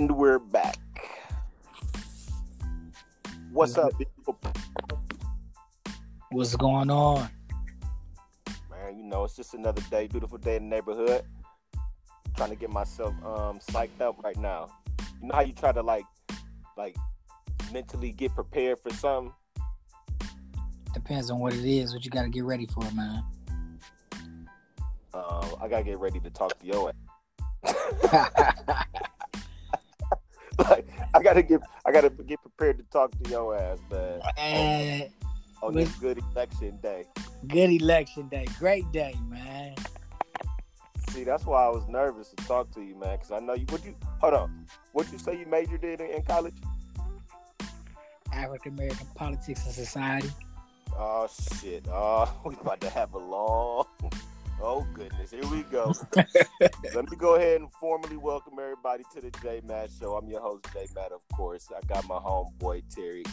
And we're back. What's up, people? What's going on? Man, you know, it's just another day, beautiful day in the neighborhood. Trying to get myself um psyched up right now. You know how you try to like like mentally get prepared for something? Depends on what it is, what you gotta get ready for, man. Um, I gotta get ready to talk to your ass. I gotta get I gotta get prepared to talk to your ass, man. Uh, man, On this good election day. good election day. Great day, man. See, that's why I was nervous to talk to you, man, because I know you. What you? Hold on. What you say you majored in in college? African American politics and society. Oh shit! Oh, we about to have a long. Oh goodness, here we go. Let me go ahead and formally welcome everybody to the J Matt Show. I'm your host, J Matt, of course. I got my homeboy Terry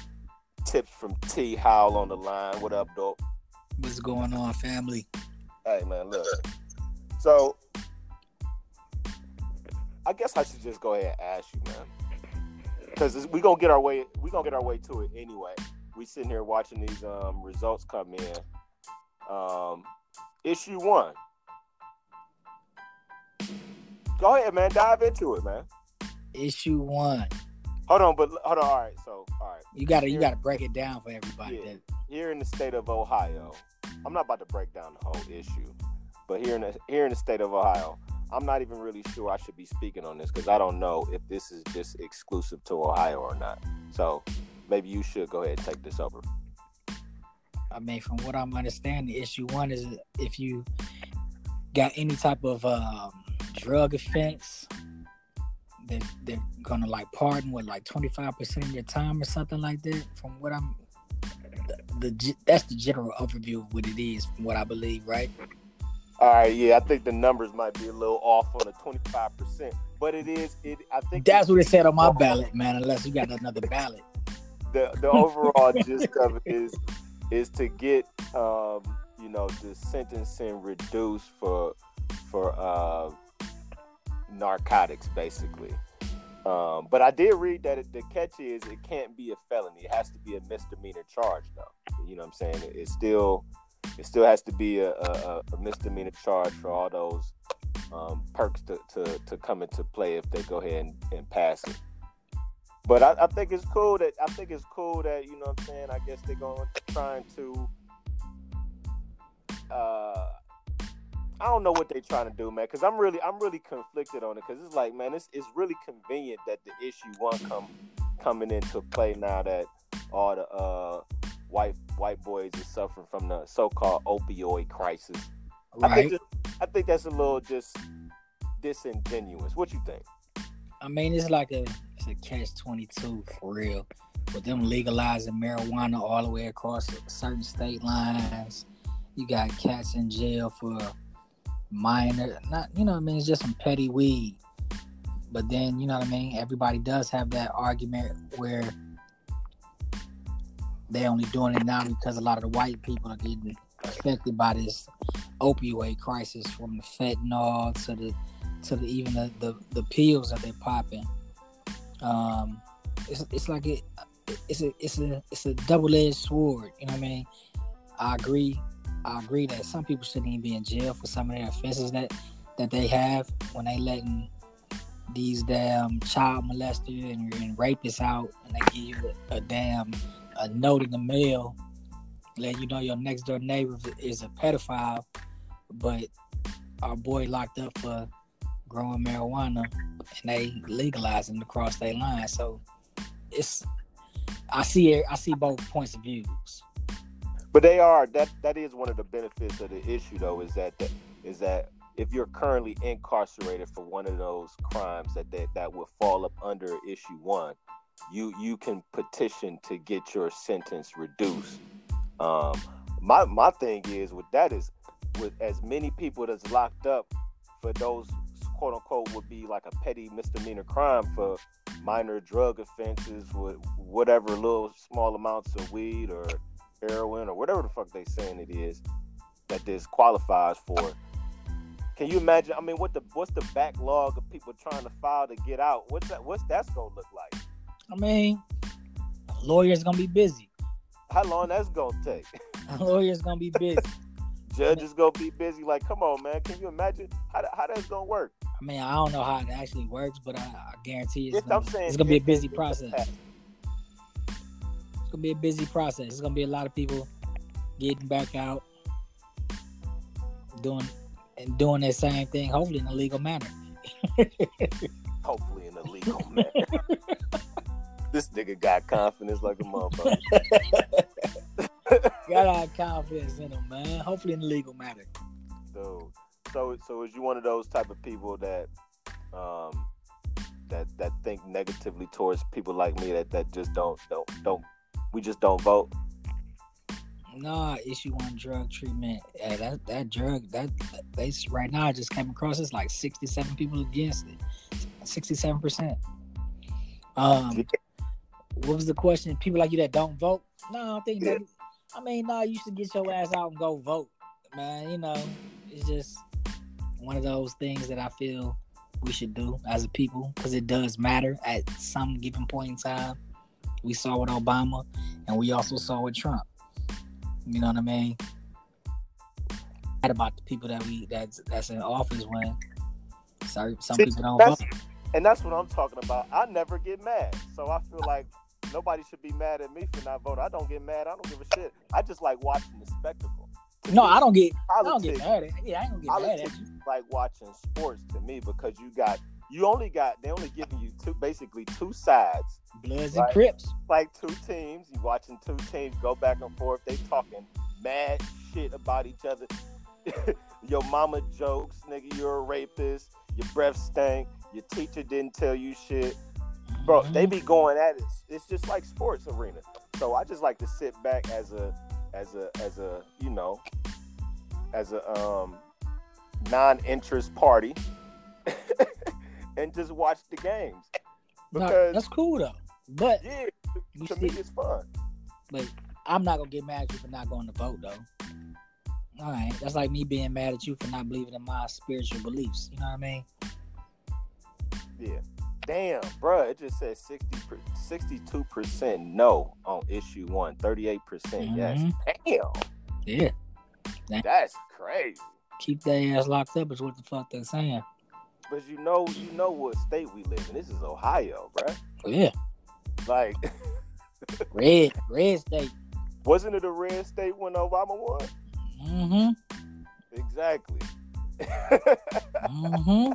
Tips from T Howell on the line. What up, dope? What's going on, family? Hey man, look. So I guess I should just go ahead and ask you, man. Because we're gonna get our way We're gonna get our way to it anyway. We sitting here watching these um results come in. Um issue one. Go ahead, man. Dive into it, man. Issue one. Hold on, but hold on. All right, so all right. You gotta you gotta break it down for everybody. Yeah. Here in the state of Ohio, I'm not about to break down the whole issue, but here in the here in the state of Ohio, I'm not even really sure I should be speaking on this because I don't know if this is just exclusive to Ohio or not. So maybe you should go ahead and take this over. I mean, from what I'm understanding, issue one is if you got any type of um, drug offense, they're, they're gonna like pardon with like 25 percent of your time or something like that. From what I'm, the, the that's the general overview of what it is, from what I believe, right? All right, yeah, I think the numbers might be a little off on the 25 percent, but it is it. I think That's what it said on my ballot, man. Unless you got another ballot. the the overall gist of it is is to get um you know the sentencing reduced for for uh narcotics basically. Um but i did read that it, the catch is it can't be a felony. It has to be a misdemeanor charge though. You know what i'm saying? It, it still it still has to be a, a, a misdemeanor charge for all those um, perks to, to, to come into play if they go ahead and, and pass it but I, I think it's cool that I think it's cool that you know what I'm saying. I guess they're going trying to. Uh, I don't know what they're trying to do, man. Because I'm really I'm really conflicted on it. Because it's like, man, it's it's really convenient that the issue one come coming into play now that all the uh, white white boys are suffering from the so-called opioid crisis. I think just, I think that's a little just disingenuous. What you think? I mean, it's like a it's a catch twenty two for real. With them legalizing marijuana all the way across certain state lines, you got cats in jail for minor, not you know I mean. It's just some petty weed. But then you know what I mean. Everybody does have that argument where they're only doing it now because a lot of the white people are getting affected by this opioid crisis, from the fentanyl to the to the even the, the, the pills that they're popping. Um, it's it's like it, it's a it's a it's a double edged sword. You know what I mean? I agree. I agree that some people shouldn't even be in jail for some of their offenses that that they have when they letting these damn child molester and, and rapists out, and they give you a, a damn a note in the mail, letting you know your next door neighbor is a pedophile, but our boy locked up for growing marijuana and they legalizing across their line. So it's I see I see both points of views. But they are that that is one of the benefits of the issue though is that that is that if you're currently incarcerated for one of those crimes that that, that would fall up under issue one, you you can petition to get your sentence reduced. Um, my my thing is with that is with as many people that's locked up for those quote unquote would be like a petty misdemeanor crime for minor drug offenses with whatever little small amounts of weed or heroin or whatever the fuck they saying it is that this qualifies for. Can you imagine? I mean, what the what's the backlog of people trying to file to get out? What's that? What's that's gonna look like? I mean, lawyers gonna be busy. How long that's gonna take? lawyers gonna be busy. Judge is gonna be busy. Like, come on, man. Can you imagine how how that's gonna work? I mean, I don't know how it actually works, but I, I guarantee it's gonna, saying it's gonna be a busy process. It's gonna be a busy process. It's gonna be a lot of people getting back out, doing and doing that same thing, hopefully in a legal manner. Hopefully in a legal manner. this nigga got confidence like a motherfucker. Gotta have confidence in him, man. Hopefully in a legal manner. So, so, so is you one of those type of people that, um, that that think negatively towards people like me that that just don't don't don't we just don't vote? Nah, issue one drug treatment. Yeah, that that drug that they right now I just came across it's like sixty seven people against it. Sixty seven percent. Um what was the question? People like you that don't vote? No, I don't think Yeah. that I mean, no, you should get your ass out and go vote. Man, you know, it's just one of those things that I feel we should do as a people because it does matter at some given point in time. We saw with Obama and we also saw with Trump. You know what I mean? About the people that we that's that's in office when sorry some See, people don't vote. and that's what I'm talking about. I never get mad, so I feel like nobody should be mad at me for not voting. I don't get mad. I don't give a shit. I just like watching the spectacle. No, I don't get I don't get mad at yeah, I ain't gonna get mad at politics you. like watching sports to me because you got you only got they only giving you two basically two sides Bloods Right. and Crips. like two teams. You watching two teams go back and forth. They talking mad shit about each other. your mama jokes, nigga. You're a rapist. Your breath stank. Your teacher didn't tell you shit, bro. They mm-hmm. be going at it. It's just like sports arena. So I just like to sit back as a, as a, as a, you know, as a um non-interest party, and just watch the games. No, Because that's cool though. But yeah, to see, me it's fun. but I'm not gonna get mad at you for not going to vote though. All right, that's like me being mad at you for not believing in my spiritual beliefs. You know what I mean? Yeah. Damn, bruh, it just says 60 62% no on issue one, 38% yes. Mhm. Damn, Yeah, that's crazy. keep their ass locked up is what the fuck they're saying. But you know, you know what state we live in. This is Ohio, bruh. Yeah, Like, red, red state. wasn't it a red state when Obama won? Mm-hmm. Exactly. Mm-hmm.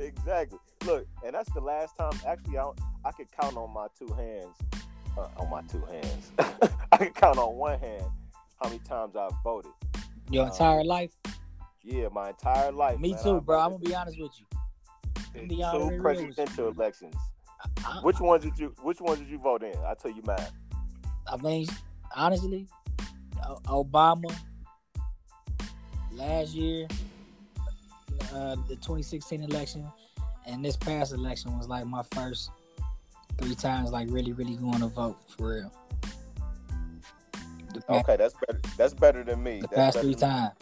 exactly. Look, and that's the last time. Actually, I, I could count on my two hands. Uh, on my two hands, I could count on one hand how many times I've voted. Your Uh, entire life. Yeah, my entire life. Me man, too, I bro. I'm gonna be honest with you. in two and real you. presidential elections. I, Which ones did you? Which ones did you vote in? I tell you mine. I mean, honestly, Obama last year, uh, the 2016 election, and this past election was like my first three times, like really, really going to vote for real. Past, Okay, that's better. That's better than me. the That's past three times.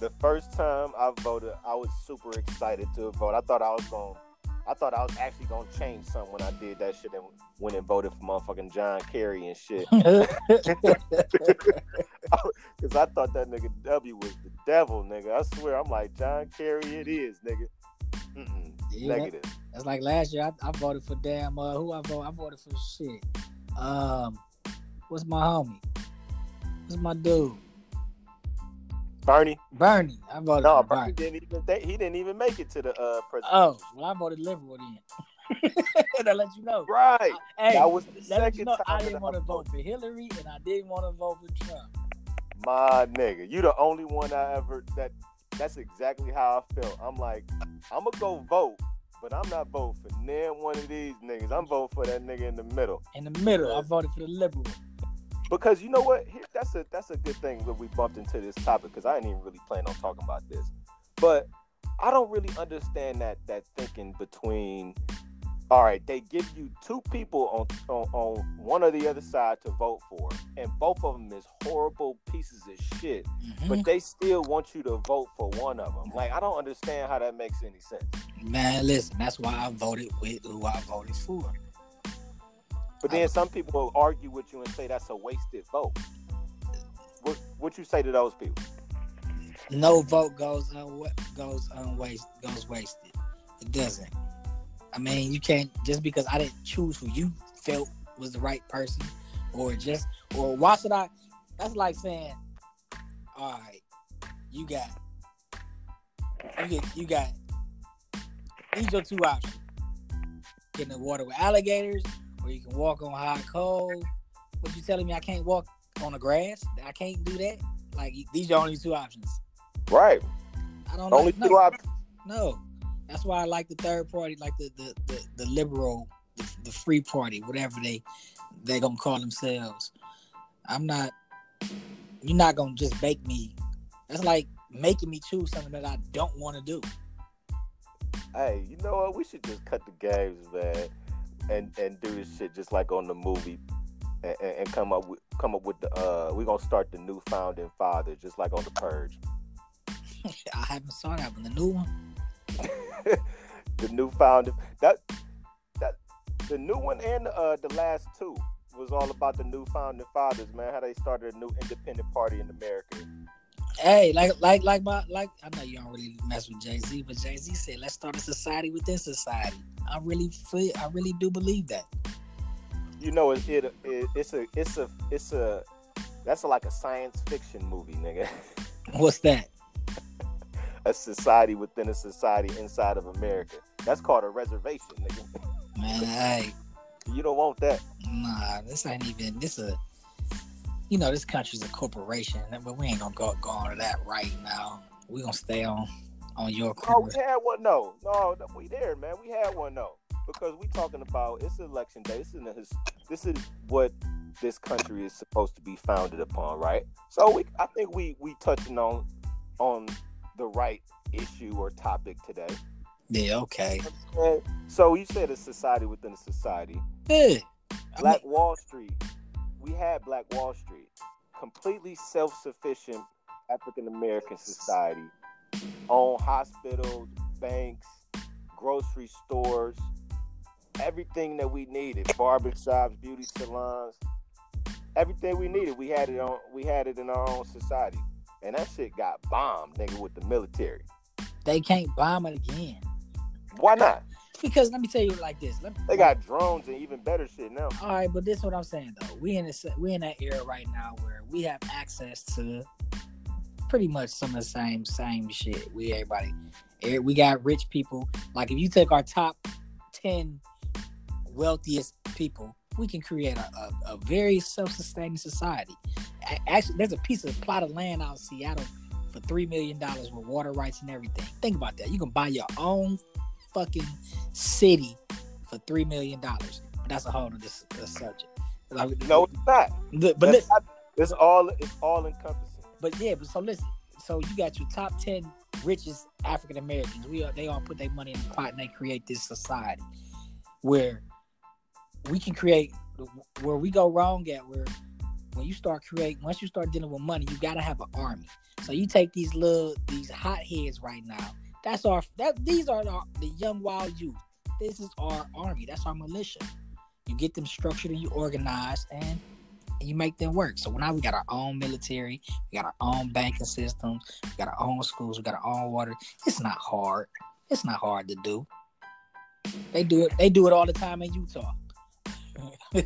The first time I voted, I was super excited to vote. I thought I was going. I thought I was actually gonna change something when I did that shit and went and voted for motherfucking John Kerry and shit. Cause I thought that nigga W was the devil, nigga. I swear, I'm like John Kerry. It is, nigga. Mm-mm, Yeah, negative. That's like last year. I, I voted for damn. Uh, who I voted? I voted for shit. Um, what's my homie? What's my dude? Bernie. Bernie. I voted No, for Bernie Bernie. didn't even. They, he didn't even make it to the uh president. Oh, well, I voted liberal then. and I let you know. right. Hey, that was the let you second know time I didn't want to vote for Hillary and I didn't want to vote for Trump. My nigga, you the only one I ever that. That's exactly how I felt. I'm like, I'm gonna go vote, but I'm not voting for near one of these niggas. I'm voting for that nigga in the middle. In the middle, I voted for the liberal. Because you know what? That's a that's a good thing that we bumped into this topic because I didn't even really plan on talking about this. But I don't really understand that that thinking between all right, they give you two people on, on on one or the other side to vote for, and both of them is horrible pieces of shit, Mhm. but they still want you to vote for one of them. Like I don't understand how that makes any sense. Man, listen, that's why I voted with who I voted for. But then some people will argue with you and say that's a wasted vote. What what you say to those people? No vote goes unwa- goes unwaste goes wasted. It doesn't. I mean, you can't just because I didn't choose who you felt was the right person, or just or why should I? That's like saying, all right, you got you get you got these are two options: get in the water with alligators, or you can walk on hot coal. What you telling me? I can't walk on the grass? I can't do that. Like these are only two options. Right. I don't Only like, two no, options. no. That's why I like the third party, like the the the, the liberal, the, the free party, whatever they they gonna call themselves. I'm not. You're not gonna just make me. That's like making me choose something that I don't want to do. Hey, you know what? We should just cut the games, man, and and do this shit just like on the movie, and, and, and come up with come up with the. uh We're gonna start the new founding father, just like on the Purge. I haven't saw that one. The new one. the new founding that that the new one and uh the last two was all about the new founding fathers, man. How they started a new independent party in America. Hey, like like like my like I know you don't really mess with Jay Z, but Jay Z said let's start a society within society. I really feel I really do believe that. You know, it, it, it it's a it's a it's a that's like a science fiction movie, nigga. What's that? A society within a society inside of America. That's called a reservation, nigga. Man, hey, You don't want that. nah, this ain't even this a you know, this country's a corporation, but we ain't gonna go go on to that right now. we gonna stay on on your Oh, course. we had one. No, no, no, we there, man. We had one. No, because we talking about it's election day. This is his, this is what this country is supposed to be founded upon, right? So we, I think we we touching on on the right issue or topic today. Yeah, okay. And so you said a society within a society. Yeah. I Black mean, Wall Street. We had Black Wall Street, completely self-sufficient African American society, own hospitals, banks, grocery stores, everything that we needed, barbershops, beauty salons, everything we needed. We had it on. We had it in our own society, and that shit got bombed, nigga, with the military. they can't bomb it again. Why not? Because let me tell you like this. Let me, They got drones and even better shit now. All right, but this is what I'm saying though. We in this we in that era right now where we have access to pretty much some of the same same shit. We everybody we got rich people. Like if you take our top ten wealthiest people, we can create a, a, a very self-sustaining society. Actually, there's a piece of plot of land out in Seattle for three million dollars with water rights and everything. Think about that. You can buy your own fucking city for three million dollars. But that's a whole other uh, subject. Like, No, it's not. but That's not- it's all it's all encompassing. but yeah, but so listen. So you got your top ten richest African Americans. We are, they all put their money in the pot and they create this society where we can create where we go wrong at where when you start creating once you start dealing with money, you gotta have an army. So you take these little these hot heads right now. That's our that these are our, the young wild youth. This is our army. That's our militia. You get them structured and you organize and you make them work. So now we got our own military, we got our own banking systems, we got our own schools, we got our own water. It's not hard. It's not hard to do. They do it. They do it all the time in Utah.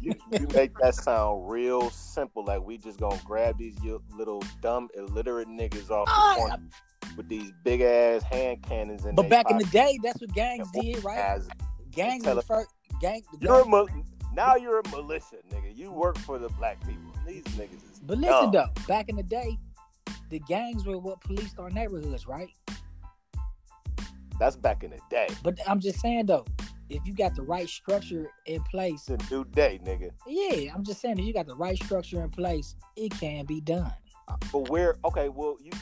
You, you make that sound real simple. Like we just gonna grab these little dumb illiterate niggas off Ah, the corner with these big ass hand cannons in but back in the day, that's what gangs did, right? Gangs were first. Gang. the You're gang- mil- now you're a militia, nigga. You work for the black people. These niggas is But listen dumb. though, back in the day, the gangs were what policed our neighborhoods, right? That's back in the day. But I'm just saying though, if you got the right structure in place, It's a new day, nigga. yeah, I'm just saying if you got the right structure in place, it can be done. But where? Okay, well, you.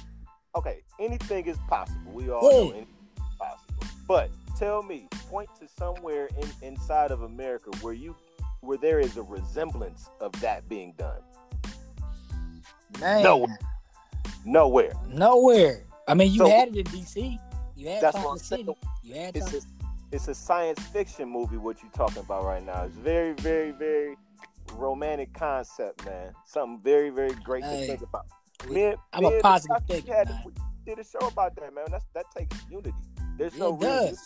Okay, anything is possible. We all Yeah. know anything is possible. But tell me, point to somewhere in, inside of America where you where there is a resemblance of that being done. Man, Nowhere. Nowhere. nowhere. I mean, you So- had it in DC. You had That's City. You had It's a, it's a science fiction movie. What you talking about right now? It's very, very, very romantic concept, man. Something very, very great Hey, to think about. Me and- I'm me a positive thinker, had- man. did a show about that, man. That's that takes unity. There's Yeah, no it real.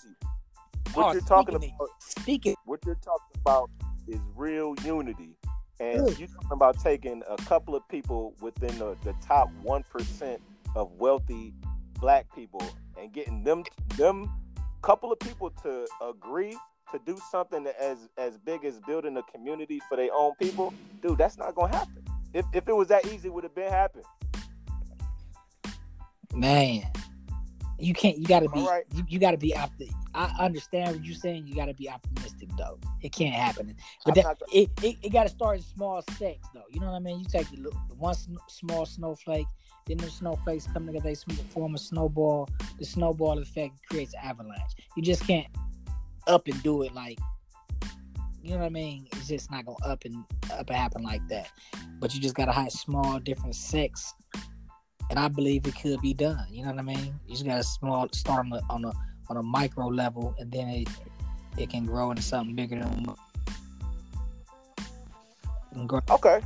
What Oh, you're talking about, Speaking, what you're talking about, is real unity. And Good. you're talking about taking a couple of people within the, the top one percent of wealthy black people and getting them them couple of people to agree to do something as as big as building a community for their own people, dude, that's not gonna happen. If if it was that easy, it would have been happened. man, you can't. You gotta be. Right. You, you gotta be opti- I understand what you're saying. You gotta be optimistic though. It can't happen. But that, it, it, it gotta start in small steps though. You know what I mean? You take the, little- the one sn- small snowflake, then the snowflakes come together, they form a snowball. The snowball effect creates an avalanche. You just can't up and do it like. You know what I mean? It's just not gonna up and up and happen like that. But you just gotta have small different sects and I believe it could be done. You know what I mean? You just got to small start on a on a on a micro level, and then it it can grow into something bigger than. Okay.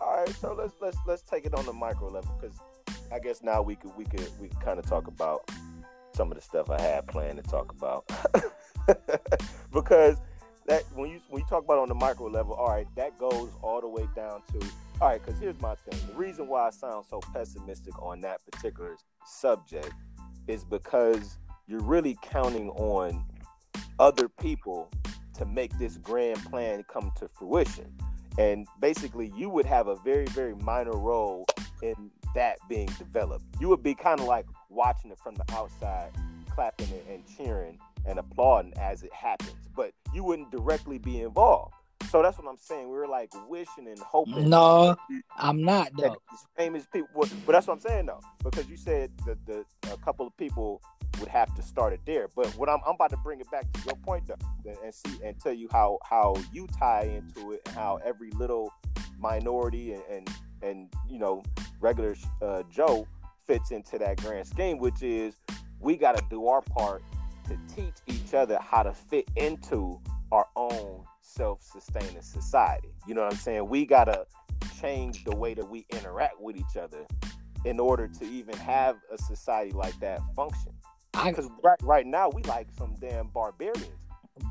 All right. So let's let's let's take it on the micro level because I guess now we could we could we kind of talk about some of the stuff I had planned to talk about because that when you when you talk about on the micro level, all right, that goes all the way down to all right. Because here's my thing: the reason why I sound so pessimistic on that particular subject is because you're really counting on other people to make this grand plan come to fruition. And basically you would have a very very minor role in that being developed. You would be kind of like watching it from the outside clapping and, and cheering and applauding as it happens. But you wouldn't directly be involved. So that's what i'm saying. We were like wishing and hoping No, I'm not that though. famous people but that's what I'm saying though, because you said that the a couple of people would have to start it there. But what I'm I'm about to bring it back to your point though, and see and tell you how how you tie into it, and how every little minority and and, and you know regular uh, Joe fits into that grand scheme, which is we got to do our part to teach each other how to fit into our own self-sustaining society. You know what I'm saying? We got to change the way that we interact with each other in order to even have a society like that function. I, Because right, right now we like some damn barbarians.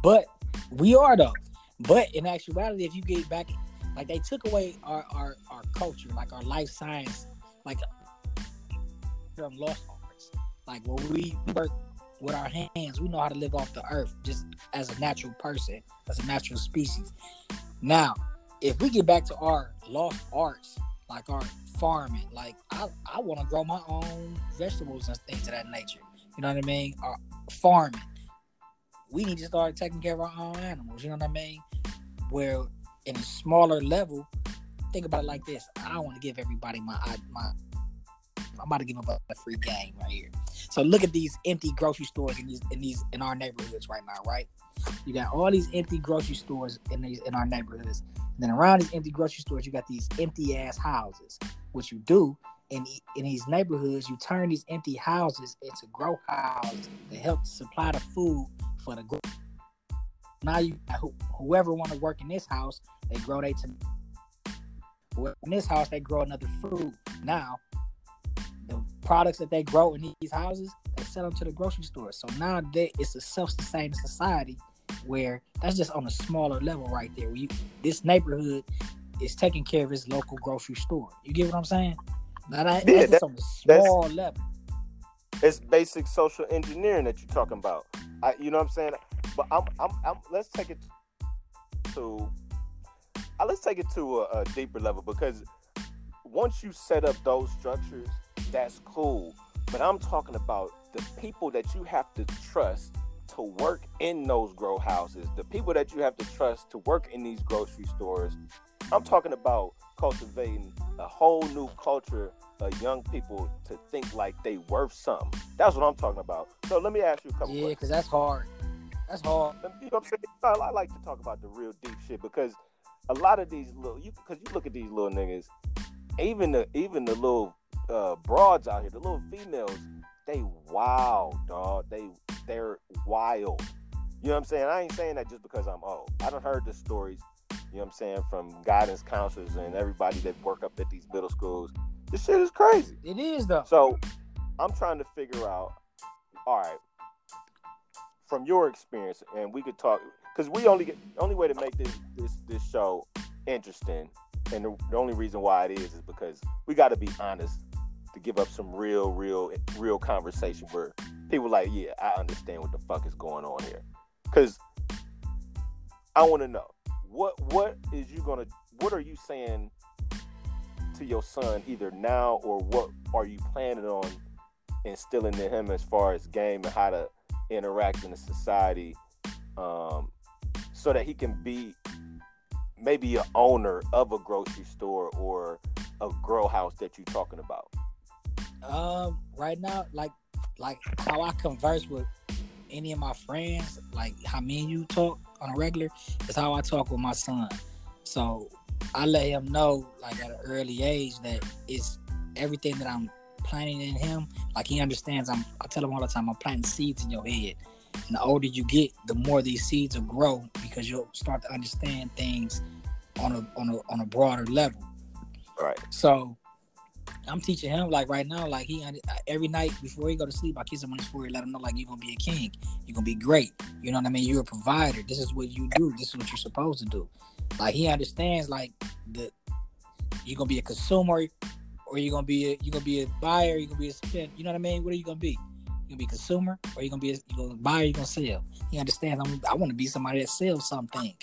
but we are though. But in actuality, if you get back, like they took away our our, our culture, like our life science, like from lost arts, like where we work with our hands, we know how to live off the earth just as a natural person, as a natural species. Now, if we get back to our lost arts, like our farming, like I, I want to grow my own vegetables and things of that nature. You know what I mean? Our farming. We need to start taking care of our own animals. You know what I mean? Where in a smaller level, think about it like this. I don't want to give everybody my my. I'm about to give them a free game right here. So look at these empty grocery stores in these in these in our neighborhoods right now, right? You got all these empty grocery stores in these in our neighborhoods. And then around these empty grocery stores, you got these empty ass houses. What you do in in these neighborhoods, you turn these empty houses into grow houses to help supply the food for the group. Now you whoever want to work in this house, they grow they to whoever in this house they grow another food. Now the products that they grow in these houses, they sell them to the grocery store. So now they, it's a self-sustaining society where that's just on a smaller level right there. Where you this neighborhood is taking care of its local grocery store. You get what I'm saying? Now that, Yeah, that's on a small level. It's basic social engineering that you're talking about. I, you know what I'm saying? But I'm, I'm, I'm let's take it to, uh, let's take it to a, a deeper level because once you set up those structures, that's cool. But I'm talking about the people that you have to trust to work in those grow houses, the people that you have to trust to work in these grocery stores. I'm talking about cultivating a whole new culture of young people to think like they worth something. That's what I'm talking about. So let me ask you a couple Yeah, because that's hard. That's hard. You know what I'm saying? I, I like to talk about the real deep shit because a lot of these little you because you look at these little niggas, even the even the little uh, broads out here, the little females, they wild, dog. They they're wild. You know what I'm saying? I ain't saying that just because I'm old. I don't heard the stories, you know what I'm saying, from guidance counselors and everybody that work up at these middle schools. This shit is crazy. It is though. So I'm trying to figure out, all right, from your experience, and we could talk because we only get only way to make this this this show interesting, and the, the only reason why it is is because we got to be honest to give up some real, real, real conversation where people like, yeah, I understand what the fuck is going on here, because I want to know what what is you gonna what are you saying to your son either now or what are you planning on instilling in him as far as game and how to interact in a society um, so that he can be maybe an owner of a grocery store or a grow house that you're talking about? Um, right now, like like how I converse with any of my friends, like how me and you talk on a regular, is how I talk with my son. So I let him know, like at an early age, that it's everything that I'm planting in him. Like he understands. I'm. I tell him all the time. I'm planting seeds in your head. And the older you get, the more these seeds will grow because you'll start to understand things on a on a on a broader level. Right. So I'm teaching him like right now, like he every night before he go to sleep, I kiss him on his forehead, let him know like you're gonna be a king, you're gonna be great. You know what I mean? You're a provider. This is what you do. This is what you're supposed to do. Like he understands like the you're gonna be a consumer, or you're gonna be a, you're gonna be a buyer, you're gonna be a spend. You know what I mean? What are you gonna be? You gonna be a consumer, or you gonna be a, you gonna buy, you gonna sell? He understands. I'm, I want to be somebody that sells something.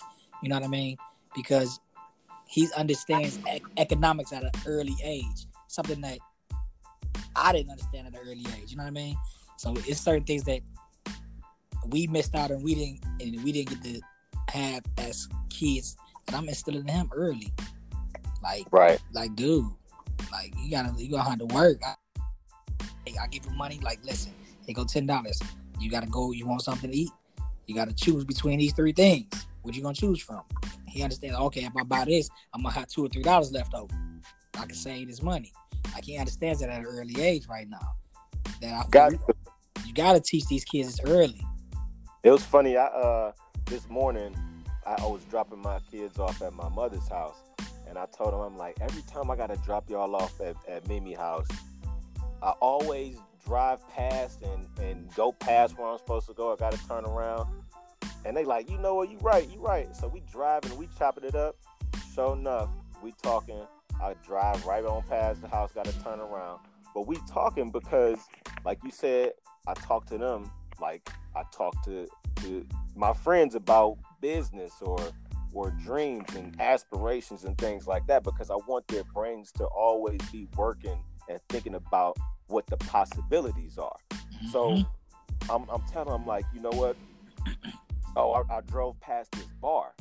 You know what I mean? Because he understands ec- economics at an early age, something that I didn't understand at an early age. You know what I mean? So it's certain things that we missed out and we didn't and we didn't get to have as kids and I'm instilling in him early. Like, right? Like, dude, like you gotta you gotta have to work. I, I give you money. Like, listen, here go ten dollars. You gotta go. You want something to eat? You gotta choose between these three things. What you gonna choose from? He understands. Okay, if I buy this, I'm gonna have two or three dollars left over. I can save this money. Like he understands that at an early age right now. That I got you, you gotta teach these kids early. It was funny. I uh this morning I was dropping my kids off at my mother's house and I told him, I'm like, every time I got to drop y'all off at, at Mimi house, I always drive past and, and go past where I'm supposed to go. I got to turn around. And they like, you know what, you right, you right. So we driving, we chopping it up. Sure enough, we talking. I drive right on past the house, got to turn around. But we talking because, like you said, I talk to them like I talk to, to my friends about business or or dreams and aspirations and things like that because I want their brains to always be working and thinking about what the possibilities are. Mm-hmm. So I'm, I'm telling them like, you know what? Oh, I, I, drove past this bar,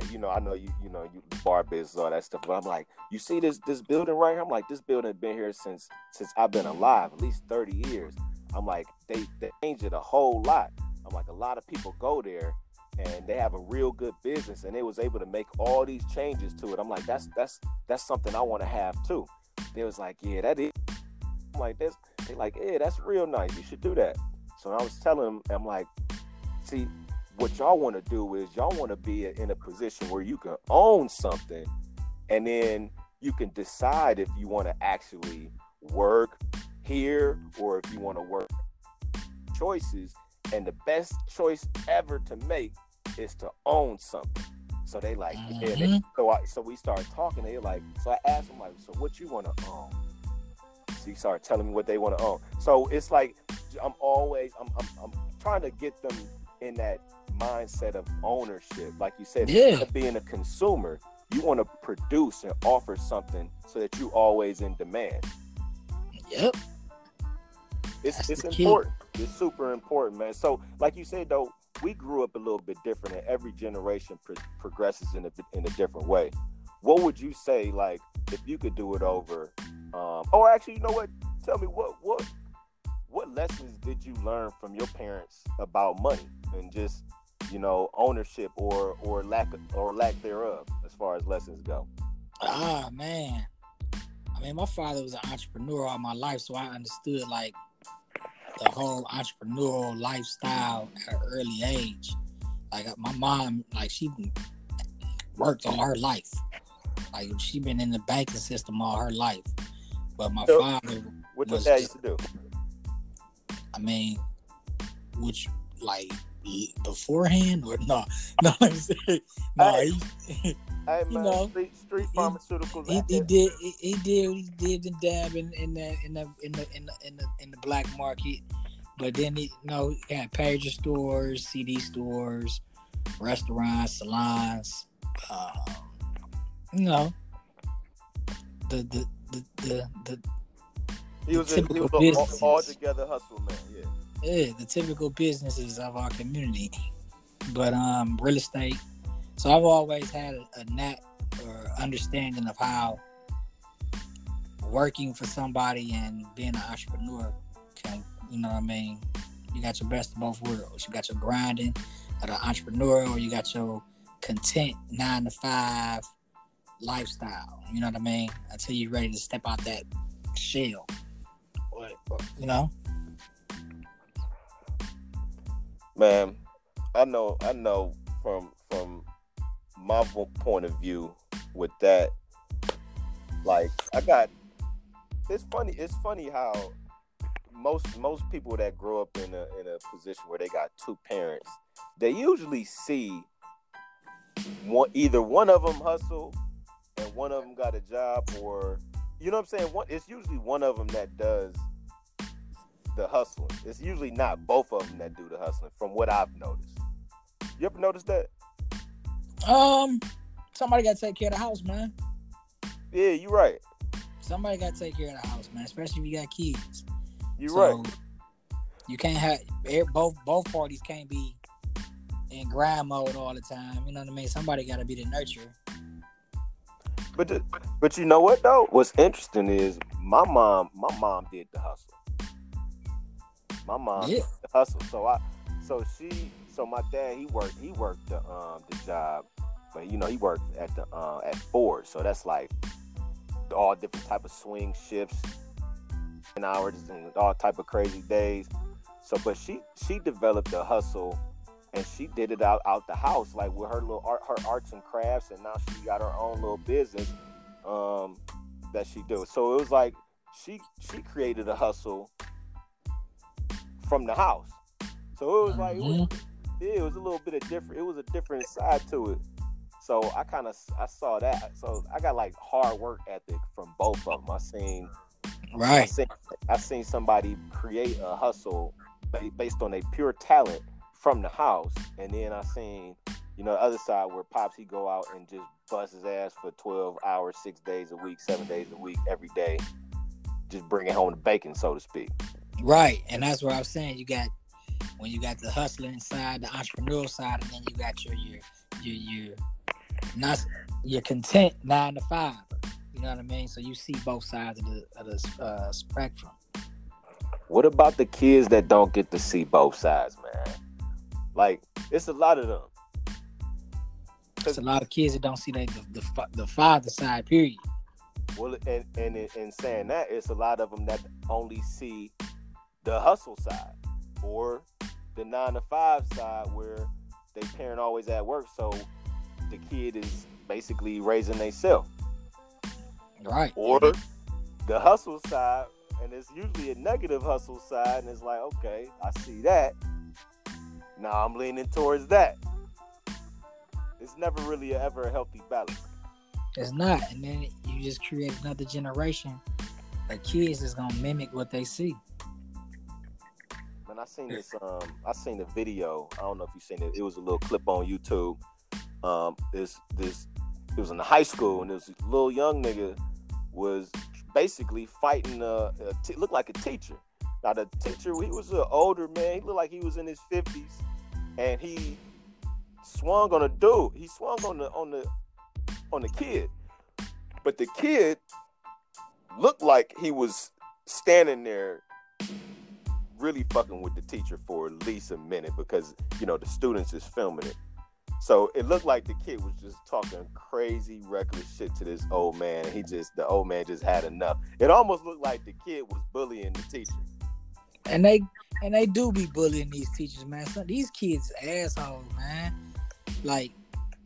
and you know, I know you, you know, you bar business, all that stuff. But I'm like, you see this this building right here? I'm like, this building been here since since I've been alive, at least 30 years. I'm like, they they changed it a whole lot. I'm like, a lot of people go there and they have a real good business and they was able to make all these changes to it. I'm like, that's that's that's something I want to have too. They was like, yeah, that is. I'm like, this. They like, yeah, that's real nice. You should do that. So I was telling them, I'm like, see, what y'all want to do is y'all want to be in a position where you can own something, and then you can decide if you want to actually work here or if you want to work choices and the best choice ever to make is to own something. So they like, mm-hmm. yeah. They, mm-hmm. so I, so we started talking. They like, so I asked them like, so what you want to own? So you start telling me what they want to own. So it's like I'm always I'm, I'm I'm trying to get them in that mindset of ownership. Like you said, yeah. being a consumer, you want to produce and offer something so that you always in demand. Yep. It's That's it's important. Key. It's super important, man. So like you said though, we grew up a little bit different, and every generation pro- progresses in a in a different way. What would you say, like, if you could do it over? Um, or actually, you know what? Tell me what what what lessons did you learn from your parents about money and just you know, ownership or or lack or lack thereof as far as lessons go? Ah man, I mean, my father was an entrepreneur all my life, so I understood like the whole entrepreneurial lifestyle at an early age. Like my mom, like she worked all her life. Like she been in the banking system all her life. But my So, father, What your Was dad just- used to do? I mean, which like beforehand or no? No, I'm saying, no. Hey, He, Hey You know, street, street pharmaceuticals. he, he did he, he did he did and dab in, in the in the in the in the in the in the black market, but then he you know he had pager stores, CD stores, restaurants, salons, um, you know, the the the the, the He was a, he was a all, businesses. all together hustle man. Yeah. yeah, the typical businesses of our community. But um, real estate. So I've always had a, a knack or understanding of how working for somebody and being an entrepreneur can, you know what I mean? You got your best of both worlds. You got your grinding of an entrepreneur, or you got your content nine to five lifestyle. You know what I mean? Until you're ready to step out that shell. You know? Man, I know, I know from from my point of view with that. Like, I got. It's funny. It's funny how most most people that grow up in a in a position where they got two parents, they usually see one either one of them hustle and one of them got a job, or you know what I'm saying. One, it's usually one of them that does the hustling. It's usually not both of them that do the hustling, from what I've noticed. You ever notice that? Um, somebody got to take care of the house, man. Yeah, you're right. Somebody got to take care of the house, man. Especially if you got kids. You're So, right. You can't have both both parties can't be in grind mode all the time. You know what I mean? Somebody got to be the nurturer. But but you know what though? What's interesting is my mom. My mom did the hustle. My mom Yeah. did the hustle. So I, so she, so my dad he worked he worked the um the job, but you know he worked at the uh, at Ford. So that's like all different type of swing shifts and hours and all type of crazy days. So, but she she developed a hustle, and she did it out out the house, like with her little art, her arts and crafts, and now she got her own little business um, that she do. So it was like she she created a hustle from the house. So it was like it was, mm-hmm. yeah, it was a little bit of different. It was a different side to it. So I kind of I saw that. So I got like hard work ethic from both of them. I seen I Right. seen, I seen somebody create a hustle based on a pure talent from the house, and then I seen, you know, the other side where pops he go out and just bust his ass for twelve hours, six days a week, seven days a week, every day, just bringing home the bacon, so to speak. Right. And that's what I was saying. You got when you got the hustling side, the entrepreneurial side, and then you got your your your your not your content nine to five. You know what I mean? So you see both sides of the of the uh, spectrum. What about the kids that don't get to see both sides, man? Like it's a lot of them. It's a lot of kids that don't see they, the, the the father side. Period. Well, and and in saying that, it's a lot of them that only see the hustle side or the nine to five side where they parent always at work, so the kid is basically raising themselves, Right. or the hustle side, and it's usually a negative hustle side, and it's like, okay, I see that. Now I'm leaning towards that. It's never really ever a healthy balance. It's not, and then you just create another generation of kids that's gonna mimic what they see. Man, I seen this. Um, I seen a video. I don't know if you seen it. It was a little clip on YouTube. Um, this this it was in high school, and this little young nigga was basically fighting a, a t- looked like a teacher. Now the teacher, he was an older man. He looked like he was in his fifties, and he swung on a dude. He swung on the on the on the kid, but the kid looked like he was standing there really fucking with the teacher for at least a minute because you know the students is filming it. So it looked like the kid was just talking crazy, reckless shit to this old man. He just the old man just had enough. It almost looked like the kid was bullying the teacher. And they and they do be bullying these teachers, man. Some, these kids assholes, man. Like,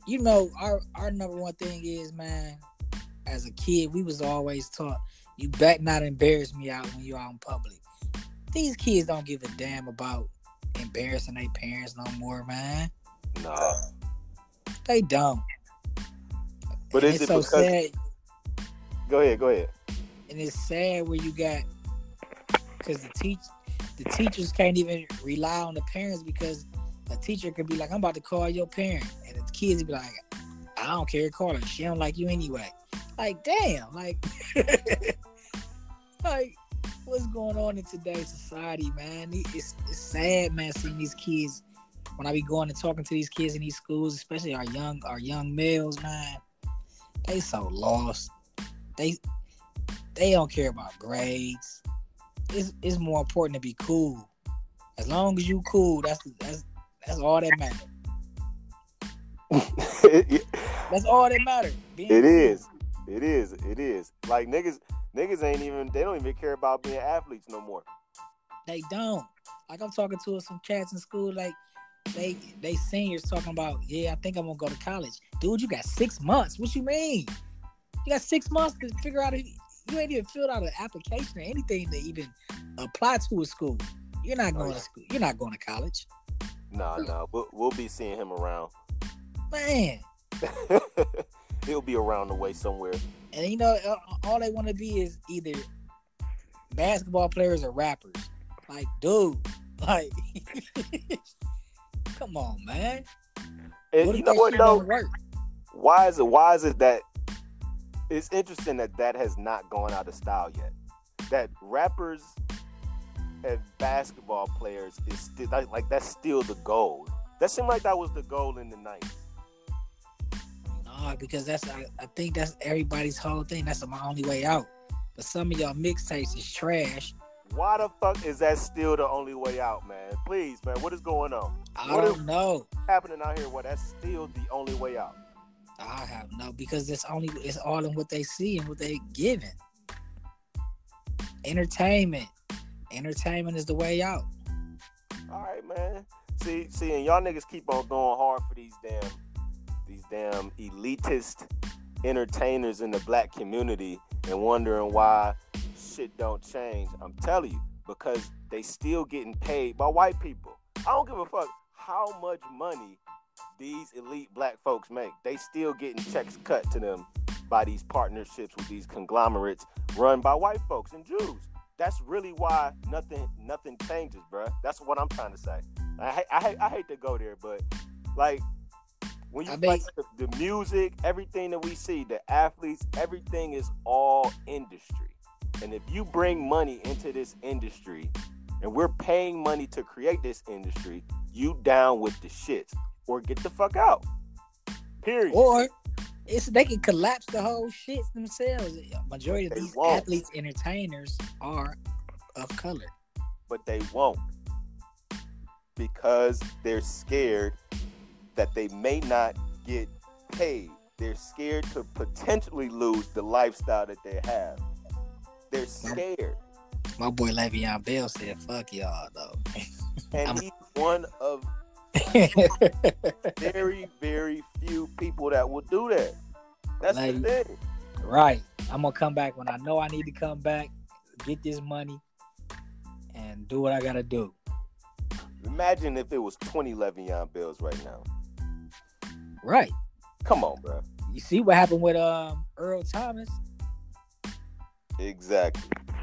you know, our our number one thing is, man. As a kid, we was always taught you bet not embarrass me out when you're out in public. These kids don't give a damn about embarrassing their parents no more, man. Nah. They don't. But And is it so because? sad. Go ahead, go ahead. and it's sad where you got because the teach the teachers can't even rely on the parents because a teacher could be like, "I'm about to call your parent," and the kids be like, "I don't care, call her. She don't like you anyway." Like, damn, like, like, what's going on in today's society, man? It's it's sad, man, seeing these kids. When I be going and talking to these kids in these schools, especially our young our young males, man, they so lost. They they don't care about grades. It's it's more important to be cool. As long as you cool, that's that's that's all that matters. That's all that matters. Being it cool. is. It is. It is. Like niggas, niggas ain't even. They don't even care about being athletes no more. They don't. Like I'm talking to some cats in school, like they they seniors talking about, yeah, I think I'm gonna go to college. Dude, you got six months. What you mean? You got six months to figure out if you ain't even filled out an application or anything to even apply to a school. You're not Oh, going yeah. to school. You're not going to college. Nah, nah. We'll, we'll be seeing him around. Man. He'll be around the way somewhere. And you know, all they want to be is either basketball players or rappers. Like, dude, like, come on, man. And What you know what though? Why is it? Why is it that it's interesting that that has not gone out of style yet? That rappers and basketball players is still like, like that's still the goal. That seemed like that was the goal in the nineties. No, because that's I, I think that's everybody's whole thing. That's my only way out. But some of y'all mixtapes is trash. Why the fuck is that still the only way out, man? Please, man, what is going on? I What don't know. Happening out here? Well, that's still the only way out. I have no because it's only it's all in what they see and what they given. Entertainment. Entertainment is the way out. All right, man. See, see, and y'all niggas keep on going hard for these damn, damn elitist entertainers in the black community, and wondering why shit don't change. I'm telling you, because they still getting paid by white people. I don't give a fuck how much money these elite black folks make. They still getting checks cut to them by these partnerships with these conglomerates run by white folks and Jews. That's really why nothing nothing changes, bruh. That's what I'm trying to say. I I I hate to go there, but like when you I like the, the music, everything that we see, the athletes, everything is all industry. And if you bring money into this industry, and we're paying money to create this industry, you down with the shits or get the fuck out. Period. Or it's they can collapse the whole shit themselves. Majority of these won't. athletes, entertainers are of color. but they won't because they're scared that they may not get paid. They're scared to potentially lose the lifestyle that they have. They're scared. My boy Le'Veon Bell said, "Fuck y'all, though." And I'm- he's one of very, very few people that will do that. That's the thing. right. I'm gonna come back when I know I need to come back, get this money, and do what I gotta do. Imagine if it was 20 Le'Veon Bells right now. Right. Come on, bro. You see what happened with um Earl Thomas? Exactly.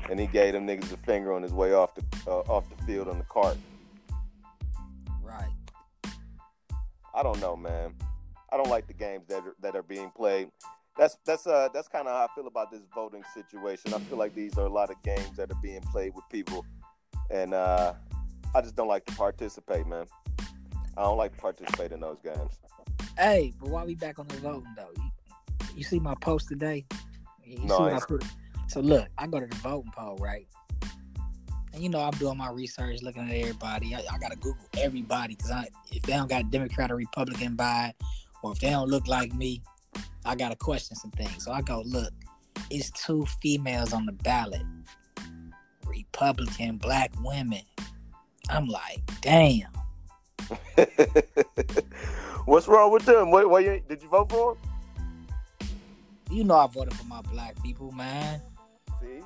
And he gave them niggas a finger on his way off the uh, off the field on the cart. Right. I don't know, man. I don't like the games that are, that are being played. That's that's uh that's kind of how I feel about this voting situation. I feel like these are a lot of games that are being played with people, and uh, I just don't like to participate, man. I don't like to participate in those games. Hey, but while we back on the voting though, you, you see my post today? You No, see what I put? So look, I go to the voting poll, right? And you know, I'm doing my research, looking at everybody. I, I gotta Google everybody because I if they don't got a Democrat or Republican by, or if they don't look like me, I gotta question some things. So I go look. It's two females on the ballot, Republican black women. I'm like, damn. What's wrong with them? What, what you, did you vote for them? You know I voted for my black people, man. See?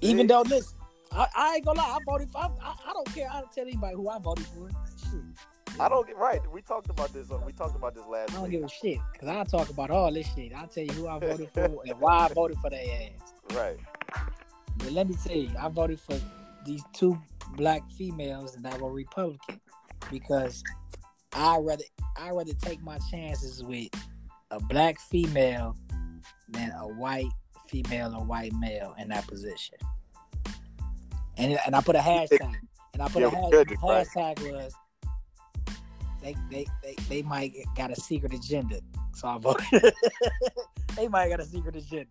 Even though, listen, I, I ain't gonna lie, I voted for. I, I, I don't care. I don't tell anybody who I voted for. Shit, I don't get right. We talked about this. uh, We talked about this last I don't week. give a shit because I talk about all this shit. I'll tell you who I voted for and why I voted for their ass. Right. But let me tell you, I voted for these two black females that were Republican because I rather I rather take my chances with a black female than a white female or white male in that position. And and I put a hashtag. And I put Yeah, a hashtag. the right. hashtag was they, they they they might got a secret agenda. So I voted. they might got a secret agenda.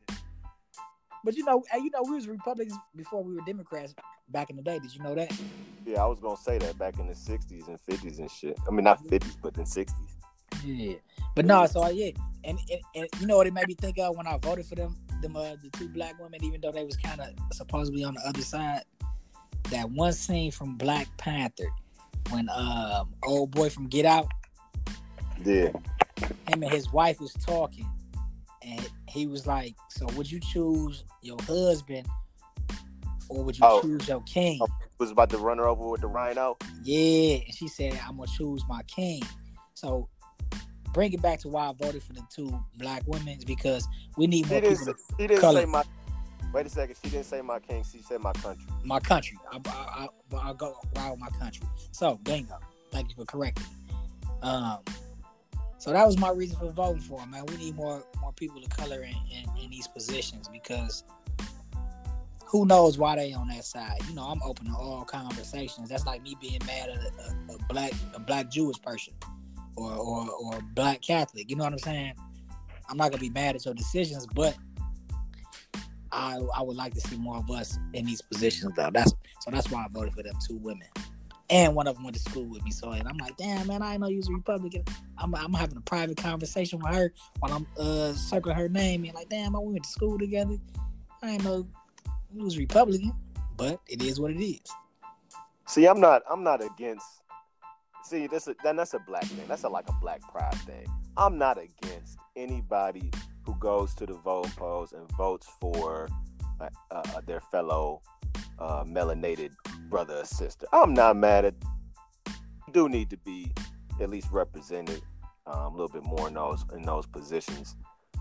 But you know, you know, we was Republicans before we were Democrats back in the day. Did you know that? Yeah, I was gonna say that back in the '60s and '50s and shit. I mean, not '50s, but in '60s. Yeah. But no, so I, yeah, and, and and you know what it made me think of when I voted for them, them uh, the two black women, even though they was kind of supposedly on the other side. That one scene from Black Panther when um old boy from Get Out, Yeah. him and his wife was talking, and he was like, "So would you choose your husband, or would you Oh. choose your king?" Was about to run her over with the rhino. Yeah, and she said, "I'm gonna choose my king." So bring it back to why I voted for the two black women is because we need She more people. Say, she didn't color. say my. Wait a second. She didn't say my king. She said my country. my country. I, I, I, I'll go wild with my country. So bingo. Thank you for correcting. Um, so that was my reason for voting for him, man. We need more more people of color in, in, in these positions because who knows why they on that side. You know, I'm open to all conversations. That's like me being mad at a, a, a black a black Jewish person or, or or black Catholic. You know what I'm saying? I'm not gonna be mad at your decisions, but I I would like to see more of us in these positions though. That's so that's why I voted for them two women. And one of them went to school with me. So and I'm like, damn man, I know you was a Republican. I'm I'm having a private conversation with her while I'm uh circling her name and like, damn, I went to school together. I didn't know you was Republican. But it is what it is. See, I'm not. I'm not against. See, this is then that's a black thing. That's a, like a black pride thing. I'm not against anybody who goes to the voting polls and votes for uh, uh, their fellow uh, melanated brother or sister. I'm not mad at. Do need to be at least represented um, a little bit more in those in those positions.